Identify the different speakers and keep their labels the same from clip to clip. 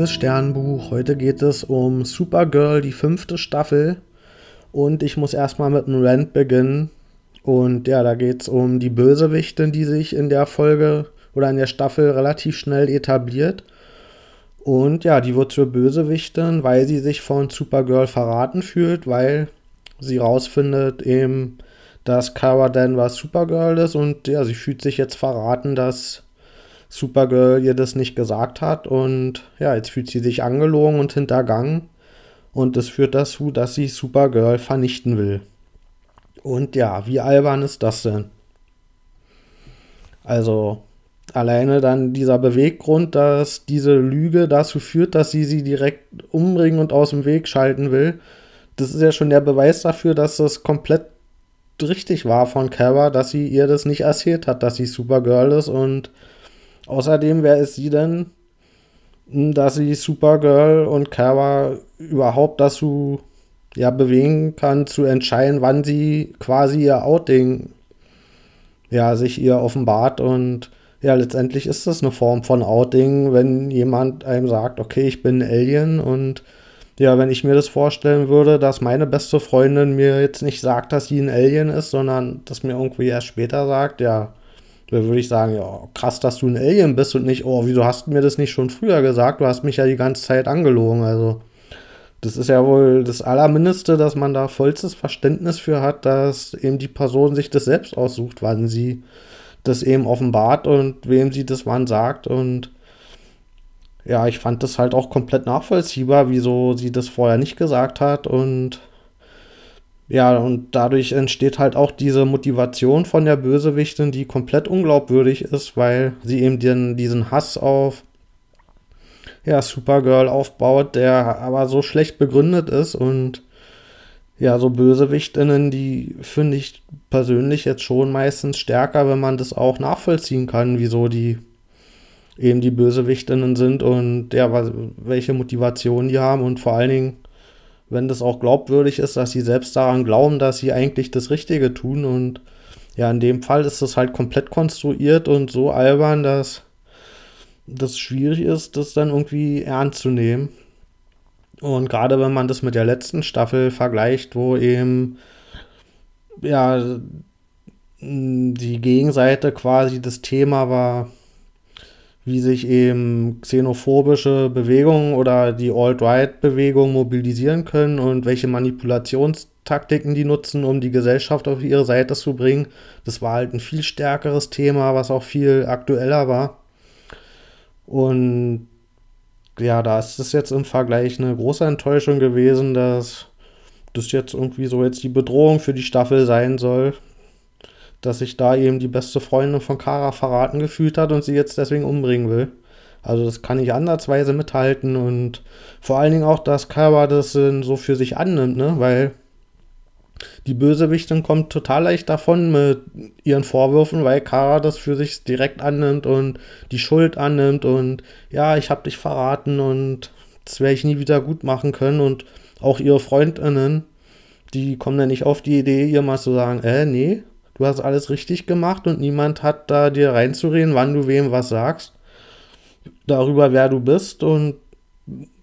Speaker 1: liebes Sternbuch. Heute geht es um Supergirl, die fünfte Staffel. Und ich muss erstmal mit einem Rant beginnen. Und ja, da geht es um die Bösewichtin, die sich in der Folge oder in der Staffel relativ schnell etabliert. Und ja, die wird zur Bösewichtin, weil sie sich von Supergirl verraten fühlt, weil sie rausfindet eben, dass Kara Danvers Supergirl ist und ja, sie fühlt sich jetzt verraten, dass Supergirl ihr das nicht gesagt hat und ja, jetzt fühlt sie sich angelogen und hintergangen und das führt dazu, dass sie Supergirl vernichten will. Und ja, wie albern ist das denn? Also, alleine dann dieser Beweggrund, dass diese Lüge dazu führt, dass sie sie direkt umbringen und aus dem Weg schalten will, das ist ja schon der Beweis dafür, dass das komplett richtig war von Kara, dass sie ihr das nicht erzählt hat, dass sie Supergirl ist und Außerdem, wer ist sie denn, hm, dass sie Supergirl und Kara überhaupt dazu ja, bewegen kann, zu entscheiden, wann sie quasi ihr Outing ja, sich ihr offenbart. Und ja, letztendlich ist das eine Form von Outing, wenn jemand einem sagt, okay, ich bin ein Alien. Und ja, wenn ich mir das vorstellen würde, dass meine beste Freundin mir jetzt nicht sagt, dass sie ein Alien ist, sondern das mir irgendwie erst später sagt, ja, da würde ich sagen, ja, krass, dass du ein Alien bist und nicht, oh, wieso hast du mir das nicht schon früher gesagt? Du hast mich ja die ganze Zeit angelogen. Also, das ist ja wohl das Allermindeste, dass man da vollstes Verständnis für hat, dass eben die Person sich das selbst aussucht, wann sie das eben offenbart und wem sie das wann sagt. Und ja, ich fand das halt auch komplett nachvollziehbar, wieso sie das vorher nicht gesagt hat. Und ja, und dadurch entsteht halt auch diese Motivation von der Bösewichtin, die komplett unglaubwürdig ist, weil sie eben den, diesen Hass auf ja, Supergirl aufbaut, der aber so schlecht begründet ist und ja, so Bösewichtinnen, die finde ich persönlich jetzt schon meistens stärker, wenn man das auch nachvollziehen kann, wieso die eben die Bösewichtinnen sind und ja, welche Motivation die haben und vor allen Dingen wenn das auch glaubwürdig ist, dass sie selbst daran glauben, dass sie eigentlich das Richtige tun. Und ja, in dem Fall ist das halt komplett konstruiert und so albern, dass das schwierig ist, das dann irgendwie ernst zu nehmen. Und gerade wenn man das mit der letzten Staffel vergleicht, wo eben ja die Gegenseite quasi das Thema war, wie sich eben xenophobische Bewegungen oder die Alt-Right-Bewegung mobilisieren können und welche Manipulationstaktiken die nutzen, um die Gesellschaft auf ihre Seite zu bringen. Das war halt ein viel stärkeres Thema, was auch viel aktueller war. Und ja, da ist es jetzt im Vergleich eine große Enttäuschung gewesen, dass das jetzt irgendwie so jetzt die Bedrohung für die Staffel sein soll dass sich da eben die beste Freundin von Kara verraten gefühlt hat und sie jetzt deswegen umbringen will. Also das kann ich andersweise mithalten und vor allen Dingen auch, dass Kara das so für sich annimmt, ne? Weil die Bösewichtin kommt total leicht davon mit ihren Vorwürfen, weil Kara das für sich direkt annimmt und die Schuld annimmt und ja, ich hab dich verraten und das werde ich nie wieder gut machen können und auch ihre Freundinnen, die kommen dann nicht auf die Idee, ihr mal zu sagen, äh, nee, du hast alles richtig gemacht und niemand hat da dir reinzureden, wann du wem was sagst. Darüber, wer du bist und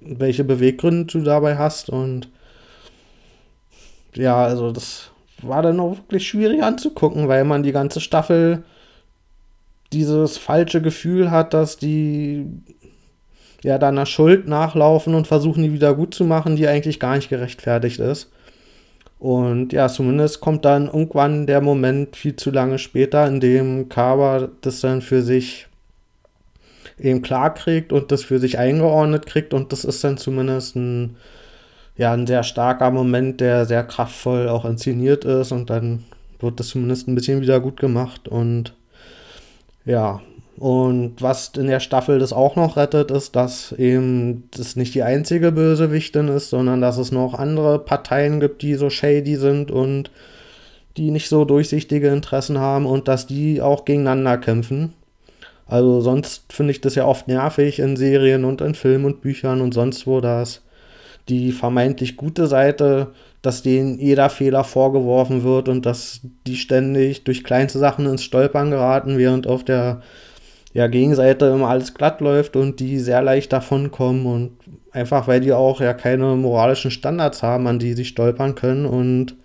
Speaker 1: welche Beweggründe du dabei hast. Und ja, also das war dann auch wirklich schwierig anzugucken, weil man die ganze Staffel dieses falsche Gefühl hat, dass die ja deiner Schuld nachlaufen und versuchen, die wieder gut zu machen, die eigentlich gar nicht gerechtfertigt ist. Und ja, zumindest kommt dann irgendwann der Moment viel zu lange später, in dem Kaba das dann für sich eben klar kriegt und das für sich eingeordnet kriegt. Und das ist dann zumindest ein, ja, ein sehr starker Moment, der sehr kraftvoll auch inszeniert ist. Und dann wird das zumindest ein bisschen wieder gut gemacht. Und ja, und was in der Staffel das auch noch rettet, ist, dass eben das nicht die einzige Bösewichtin ist, sondern dass es noch andere Parteien gibt, die so shady sind und die nicht so durchsichtige Interessen haben und dass die auch gegeneinander kämpfen. Also sonst finde ich das ja oft nervig in Serien und in Filmen und Büchern und sonst wo, dass die vermeintlich gute Seite, dass denen jeder Fehler vorgeworfen wird und dass die ständig durch kleinste Sachen ins Stolpern geraten, während auf der ja, Gegenseite immer alles glatt läuft und die sehr leicht davonkommen und einfach weil die auch ja keine moralischen Standards haben, an die sie stolpern können und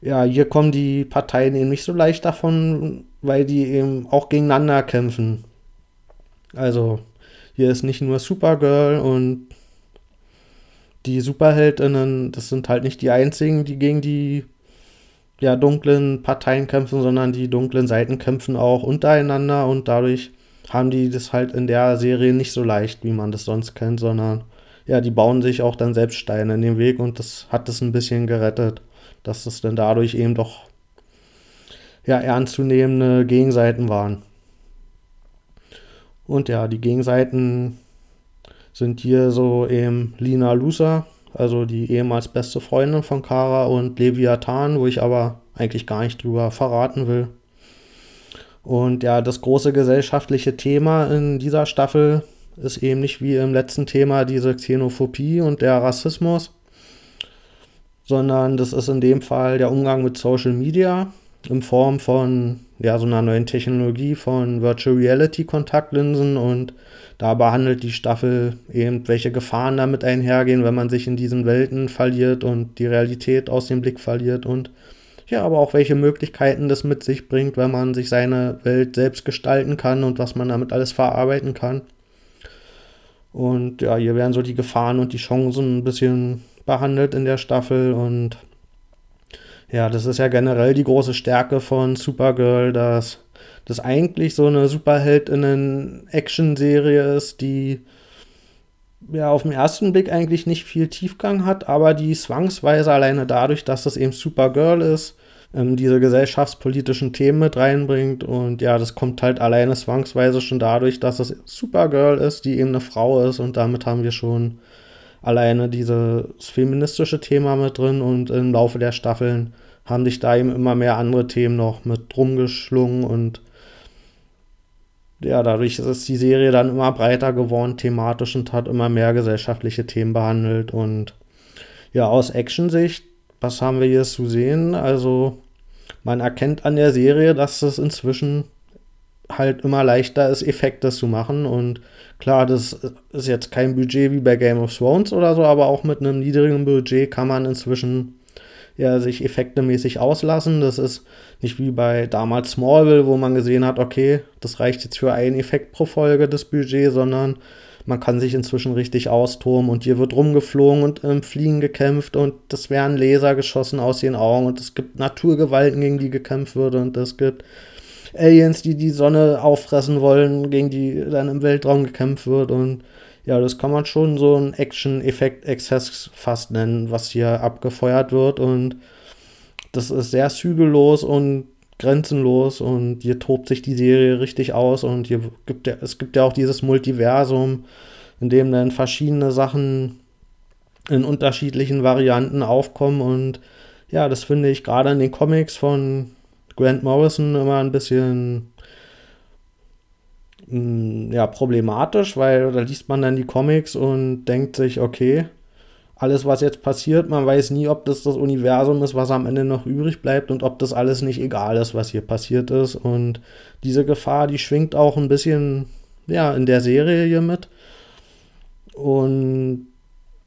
Speaker 1: ja, hier kommen die Parteien eben nicht so leicht davon, weil die eben auch gegeneinander kämpfen. Also, hier ist nicht nur Supergirl und die Superheldinnen, das sind halt nicht die einzigen, die gegen die ja, dunklen Parteien kämpfen, sondern die dunklen Seiten kämpfen auch untereinander und dadurch haben die das halt in der Serie nicht so leicht, wie man das sonst kennt, sondern ja, die bauen sich auch dann selbst Steine in den Weg und das hat es ein bisschen gerettet, dass es dann dadurch eben doch ja, ernstzunehmende Gegenseiten waren. Und ja, die Gegenseiten sind hier so eben Lina Lusa, also die ehemals beste Freundin von Kara und Leviathan, wo ich aber eigentlich gar nicht drüber verraten will. Und ja, das große gesellschaftliche Thema in dieser Staffel ist eben nicht wie im letzten Thema diese Xenophobie und der Rassismus, sondern das ist in dem Fall der Umgang mit Social Media in Form von ja, so einer neuen Technologie von Virtual Reality Kontaktlinsen und da behandelt die Staffel eben, welche Gefahren damit einhergehen, wenn man sich in diesen Welten verliert und die Realität aus dem Blick verliert und ja, aber auch welche Möglichkeiten das mit sich bringt, wenn man sich seine Welt selbst gestalten kann und was man damit alles verarbeiten kann. Und ja, hier werden so die Gefahren und die Chancen ein bisschen behandelt in der Staffel und ja, das ist ja generell die große Stärke von Supergirl, dass das eigentlich so eine Superheldinnen-Action-Serie ist, die ja auf den ersten Blick eigentlich nicht viel Tiefgang hat, aber die zwangsweise alleine dadurch, dass das eben Supergirl ist, ähm, diese gesellschaftspolitischen Themen mit reinbringt. Und ja, das kommt halt alleine zwangsweise schon dadurch, dass es Supergirl ist, die eben eine Frau ist. Und damit haben wir schon alleine dieses feministische Thema mit drin. Und im Laufe der Staffeln haben sich da eben immer mehr andere Themen noch mit rumgeschlungen und ja, dadurch ist die Serie dann immer breiter geworden, thematisch und hat immer mehr gesellschaftliche Themen behandelt. Und ja, aus Action-Sicht, was haben wir hier zu sehen? Also, man erkennt an der Serie, dass es inzwischen halt immer leichter ist, Effekte zu machen. Und klar, das ist jetzt kein Budget wie bei Game of Thrones oder so, aber auch mit einem niedrigen Budget kann man inzwischen ja, sich effektemäßig auslassen. Das ist nicht wie bei damals Smallville, wo man gesehen hat, okay, das reicht jetzt für einen Effekt pro Folge, das Budget, sondern man kann sich inzwischen richtig austoben und hier wird rumgeflogen und im Fliegen gekämpft und das werden Laser geschossen aus den Augen und es gibt Naturgewalten, gegen die gekämpft wird und es gibt Aliens, die die Sonne auffressen wollen, gegen die dann im Weltraum gekämpft wird und ja, das kann man schon so ein Action-Effekt-Exzess fast nennen, was hier abgefeuert wird. Und das ist sehr zügellos und grenzenlos und hier tobt sich die Serie richtig aus und hier gibt ja, es gibt ja auch dieses Multiversum, in dem dann verschiedene Sachen in unterschiedlichen Varianten aufkommen und ja, das finde ich gerade in den Comics von Grant Morrison immer ein bisschen hm, ja, problematisch, weil da liest man dann die Comics und denkt sich, okay, alles, was jetzt passiert, man weiß nie, ob das das Universum ist, was am Ende noch übrig bleibt und ob das alles nicht egal ist, was hier passiert ist. Und diese Gefahr, die schwingt auch ein bisschen, ja, in der Serie hier mit. Und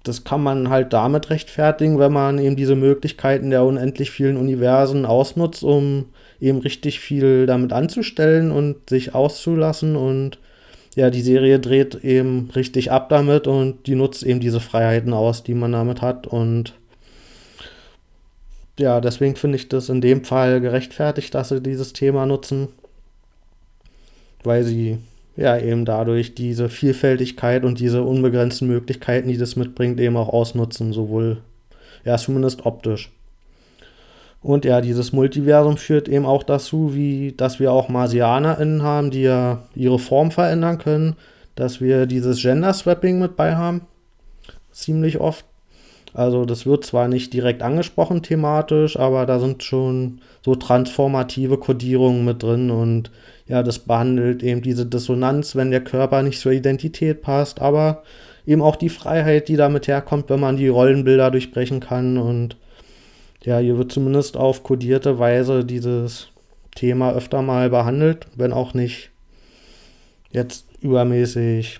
Speaker 1: das kann man halt damit rechtfertigen, wenn man eben diese Möglichkeiten der unendlich vielen Universen ausnutzt, um eben richtig viel damit anzustellen und sich auszulassen. Und ja, die Serie dreht eben richtig ab damit und die nutzt eben diese Freiheiten aus, die man damit hat. Und ja, deswegen finde ich das in dem Fall gerechtfertigt, dass sie dieses Thema nutzen, weil sie ja eben dadurch diese Vielfältigkeit und diese unbegrenzten Möglichkeiten, die das mitbringt, eben auch ausnutzen, sowohl ja zumindest optisch. Und ja, dieses Multiversum führt eben auch dazu, wie, dass wir auch MarsianerInnen haben, die ja ihre Form verändern können, dass wir dieses Gender-Swapping mit bei haben. Ziemlich oft. Also das wird zwar nicht direkt angesprochen thematisch, aber da sind schon so transformative Kodierungen mit drin und ja, das behandelt eben diese Dissonanz, wenn der Körper nicht zur Identität passt, aber eben auch die Freiheit, die damit herkommt, wenn man die Rollenbilder durchbrechen kann und ja, hier wird zumindest auf kodierte Weise dieses Thema öfter mal behandelt, wenn auch nicht jetzt übermäßig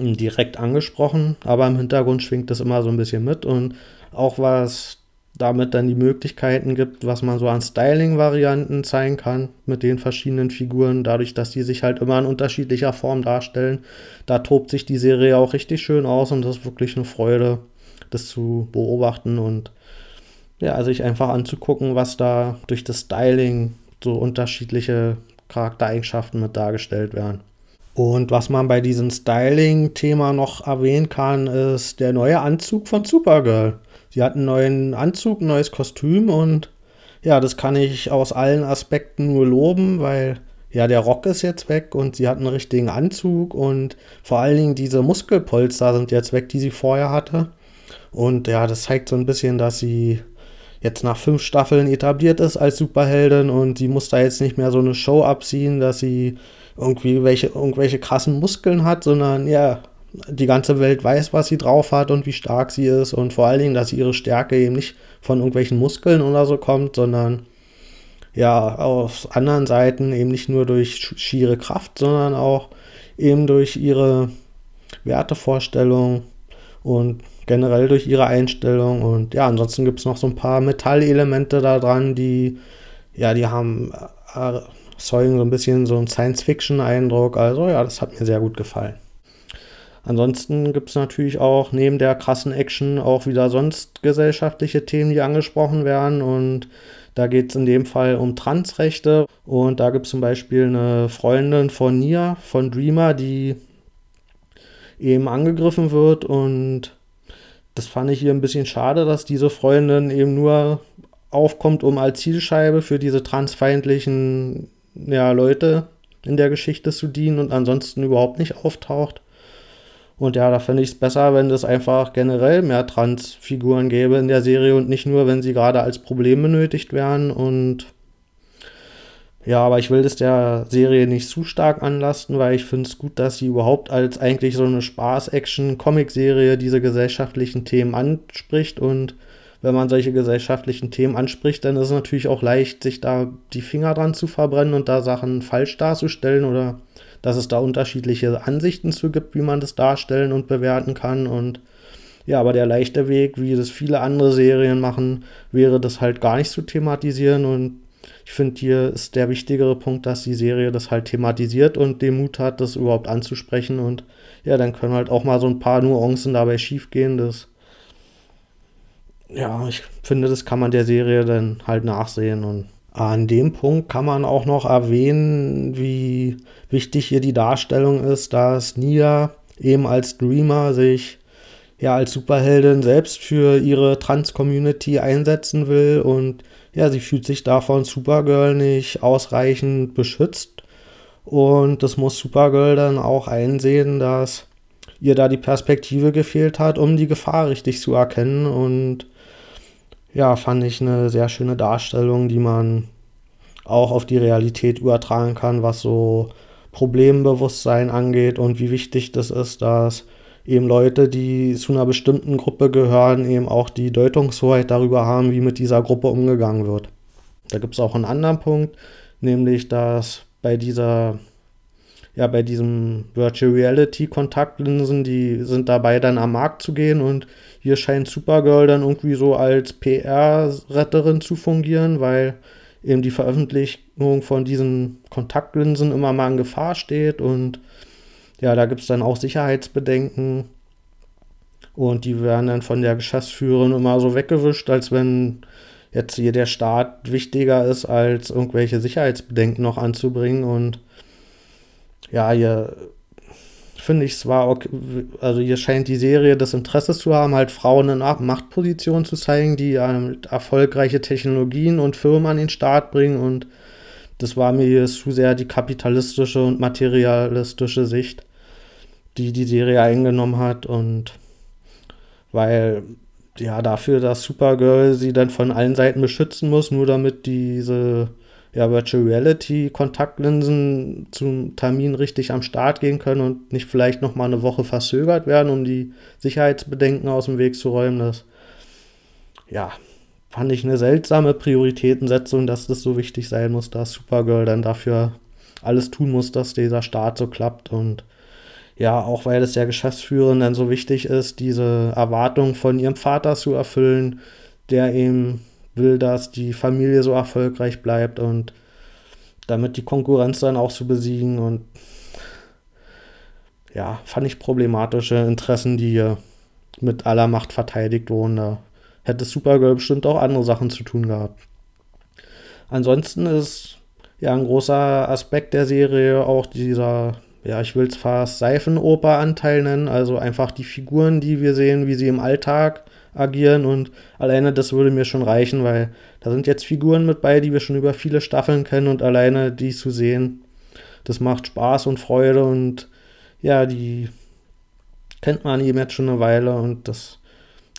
Speaker 1: direkt angesprochen, aber im Hintergrund schwingt das immer so ein bisschen mit und auch was damit dann die Möglichkeiten gibt, was man so an Styling-Varianten zeigen kann mit den verschiedenen Figuren, dadurch, dass die sich halt immer in unterschiedlicher Form darstellen. Da tobt sich die Serie auch richtig schön aus und das ist wirklich eine Freude, das zu beobachten und ja, sich einfach anzugucken, was da durch das Styling so unterschiedliche Charaktereigenschaften mit dargestellt werden. Und was man bei diesem Styling-Thema noch erwähnen kann, ist der neue Anzug von Supergirl. Sie hat einen neuen Anzug, ein neues Kostüm und ja, das kann ich aus allen Aspekten nur loben, weil ja, der Rock ist jetzt weg und sie hat einen richtigen Anzug und vor allen Dingen diese Muskelpolster sind jetzt weg, die sie vorher hatte. Und ja, das zeigt so ein bisschen, dass sie jetzt nach fünf Staffeln etabliert ist als Superheldin und sie muss da jetzt nicht mehr so eine Show abziehen, dass sie irgendwie welche, irgendwelche krassen Muskeln hat, sondern ja, die ganze Welt weiß, was sie drauf hat und wie stark sie ist und vor allen Dingen, dass ihre Stärke eben nicht von irgendwelchen Muskeln oder so kommt, sondern ja, auf anderen Seiten eben nicht nur durch schiere Kraft, sondern auch eben durch ihre Wertevorstellung und generell durch ihre Einstellung. Und ja, ansonsten gibt es noch so ein paar Metallelemente da dran, die, ja, die haben, äh, zeugen so ein bisschen so einen Science-Fiction-Eindruck. Also ja, das hat mir sehr gut gefallen. Ansonsten gibt es natürlich auch neben der krassen Action auch wieder sonst gesellschaftliche Themen, die angesprochen werden. Und da geht es in dem Fall um Transrechte. Und da gibt es zum Beispiel eine Freundin von Nia, von Dreamer, die eben angegriffen wird. Und das fand ich hier ein bisschen schade, dass diese Freundin eben nur aufkommt, um als Zielscheibe für diese transfeindlichen ja, Leute in der Geschichte zu dienen und ansonsten überhaupt nicht auftaucht. Und ja, da fände ich es besser, wenn es einfach generell mehr Transfiguren gäbe in der Serie und nicht nur, wenn sie gerade als Problem benötigt werden. Und ja, aber ich will das der Serie nicht zu stark anlasten, weil ich finde es gut, dass sie überhaupt als eigentlich so eine Spaß-Action-Comic-Serie diese gesellschaftlichen Themen anspricht. Und wenn man solche gesellschaftlichen Themen anspricht, dann ist es natürlich auch leicht, sich da die Finger dran zu verbrennen und da Sachen falsch darzustellen oder dass es da unterschiedliche Ansichten zu gibt, wie man das darstellen und bewerten kann. Und ja, aber der leichte Weg, wie das viele andere Serien machen, wäre das halt gar nicht zu thematisieren. Und ich finde, hier ist der wichtigere Punkt, dass die Serie das halt thematisiert und den Mut hat, das überhaupt anzusprechen. Und ja, dann können halt auch mal so ein paar Nuancen dabei schiefgehen. Das ja, ich finde, das kann man der Serie dann halt nachsehen und an dem Punkt kann man auch noch erwähnen, wie wichtig hier die Darstellung ist, dass Nia eben als Dreamer sich ja als Superheldin selbst für ihre Trans-Community einsetzen will und ja, sie fühlt sich davon Supergirl nicht ausreichend beschützt. Und das muss Supergirl dann auch einsehen, dass ihr da die Perspektive gefehlt hat, um die Gefahr richtig zu erkennen. Und ja, fand ich eine sehr schöne Darstellung, die man auch auf die Realität übertragen kann, was so Problembewusstsein angeht und wie wichtig das ist, dass eben Leute, die zu einer bestimmten Gruppe gehören, eben auch die Deutungshoheit darüber haben, wie mit dieser Gruppe umgegangen wird. Da gibt es auch einen anderen Punkt, nämlich dass bei dieser ja, bei diesem Virtual Reality Kontaktlinsen, die sind dabei dann am Markt zu gehen und hier scheint Supergirl dann irgendwie so als PR-Retterin zu fungieren, weil eben die Veröffentlichung von diesen Kontaktlinsen immer mal in Gefahr steht und ja, da gibt es dann auch Sicherheitsbedenken. Und die werden dann von der Geschäftsführerin immer so weggewischt, als wenn jetzt hier der Staat wichtiger ist, als irgendwelche Sicherheitsbedenken noch anzubringen. Und ja, hier finde ich zwar, okay, also hier scheint die Serie das Interesse zu haben, halt Frauen in Machtpositionen zu zeigen, die ähm, erfolgreiche Technologien und Firmen an den Start bringen. Und das war mir zu sehr die kapitalistische und materialistische Sicht, die die Serie eingenommen hat und weil ja dafür, dass Supergirl sie dann von allen Seiten beschützen muss, nur damit diese ja, Virtual Reality Kontaktlinsen zum Termin richtig am Start gehen können und nicht vielleicht noch mal eine Woche verzögert werden, um die Sicherheitsbedenken aus dem Weg zu räumen. Das ja, fand ich eine seltsame Prioritätensetzung, dass das so wichtig sein muss, dass Supergirl dann dafür alles tun muss, dass dieser Start so klappt. Und ja, auch weil es der Geschäftsführerin dann so wichtig ist, diese Erwartung von ihrem Vater zu erfüllen, der eben will, dass die Familie so erfolgreich bleibt und damit die Konkurrenz dann auch zu besiegen. Und ja, fand ich problematische Interessen, die hier mit aller Macht verteidigt wurden. Da hätte Supergirl bestimmt auch andere Sachen zu tun gehabt. Ansonsten ist ja ein großer Aspekt der Serie auch dieser, ja, ich will es fast Seifenoper-Anteil nennen, also einfach die Figuren, die wir sehen, wie sie im Alltag agieren und alleine das würde mir schon reichen, weil da sind jetzt Figuren mit bei, die wir schon über viele Staffeln kennen und alleine die zu sehen, das macht Spaß und Freude und ja, die kennt man eben jetzt schon eine Weile und das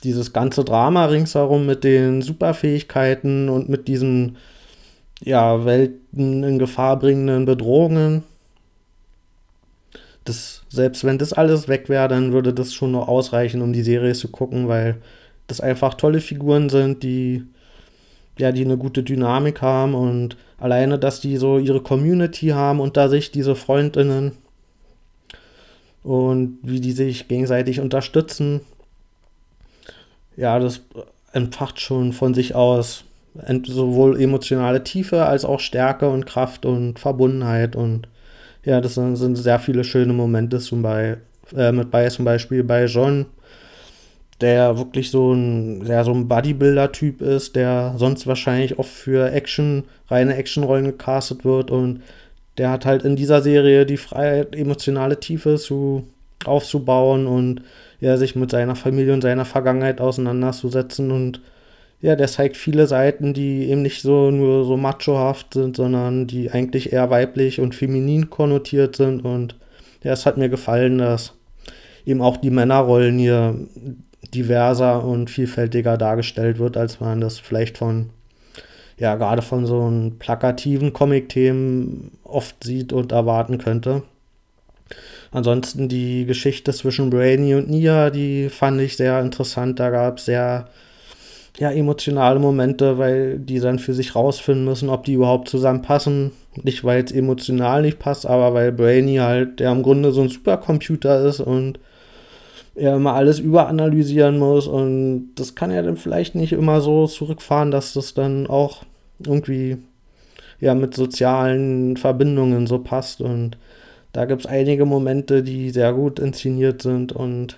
Speaker 1: dieses ganze Drama ringsherum mit den Superfähigkeiten und mit diesen ja, Welten in Gefahr bringenden Bedrohungen. Das, selbst wenn das alles weg wäre, dann würde das schon noch ausreichen, um die Serie zu gucken, weil das einfach tolle Figuren sind, die ja, die eine gute Dynamik haben und alleine, dass die so ihre Community haben unter sich, diese Freundinnen und wie die sich gegenseitig unterstützen. Ja, das entfacht schon von sich aus sowohl emotionale Tiefe als auch Stärke und Kraft und Verbundenheit und ja, das sind, sind sehr viele schöne Momente zum Beispiel, äh, mit bei, zum Beispiel bei John, der wirklich so ein, ja, so ein Bodybuilder-Typ ist, der sonst wahrscheinlich oft für Action, reine Actionrollen gecastet wird und der hat halt in dieser Serie die Freiheit, emotionale Tiefe zu, aufzubauen und ja, sich mit seiner Familie und seiner Vergangenheit auseinanderzusetzen und ja, der zeigt viele Seiten, die eben nicht so nur so machohaft sind, sondern die eigentlich eher weiblich und feminin konnotiert sind. Und ja, es hat mir gefallen, dass eben auch die Männerrollen hier diverser und vielfältiger dargestellt wird, als man das vielleicht von, ja, gerade von so einem plakativen Comic-Themen oft sieht und erwarten könnte. Ansonsten die Geschichte zwischen Brainy und Nia, die fand ich sehr interessant. Da gab es sehr ja, emotionale Momente, weil die dann für sich rausfinden müssen, ob die überhaupt zusammenpassen. Nicht, weil es emotional nicht passt, aber weil Brainy halt, der im Grunde so ein Supercomputer ist und er immer alles überanalysieren muss und das kann er dann vielleicht nicht immer so zurückfahren, dass das dann auch irgendwie ja mit sozialen Verbindungen so passt und da gibt es einige Momente, die sehr gut inszeniert sind und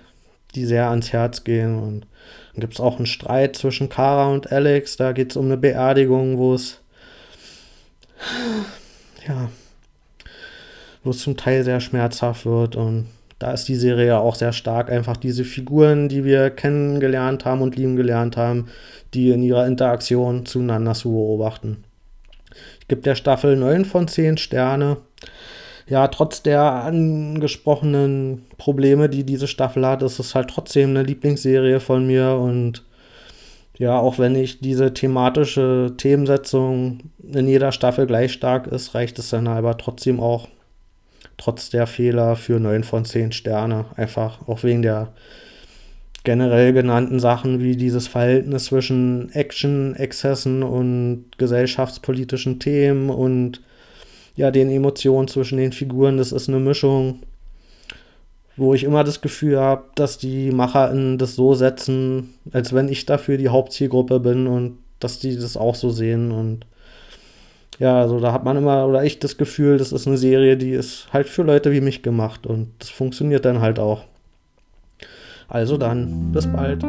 Speaker 1: die sehr ans Herz gehen und dann gibt es auch einen Streit zwischen Kara und Alex. Da geht es um eine Beerdigung, wo es ja, wo es zum Teil sehr schmerzhaft wird. Und da ist die Serie ja auch sehr stark. Einfach diese Figuren, die wir kennengelernt haben und lieben gelernt haben, die in ihrer Interaktion zueinander zu beobachten. Ich gebe der Staffel 9 von 10 Sterne ja, trotz der angesprochenen Probleme, die diese Staffel hat, ist es halt trotzdem eine Lieblingsserie von mir und ja, auch wenn ich diese thematische Themensetzung in jeder Staffel gleich stark ist, reicht es dann aber trotzdem auch trotz der Fehler für 9 von 10 Sterne. Einfach auch wegen der generell genannten Sachen wie dieses Verhältnis zwischen Action-Exzessen und gesellschaftspolitischen Themen und ja, den Emotionen zwischen den Figuren. Das ist eine Mischung, wo ich immer das Gefühl habe, dass die MacherInnen das so setzen, als wenn ich dafür die Hauptzielgruppe bin und dass die das auch so sehen. Und ja, also da hat man immer oder ich das Gefühl, das ist eine Serie, die ist halt für Leute wie mich gemacht und das funktioniert dann halt auch. Also dann, bis bald.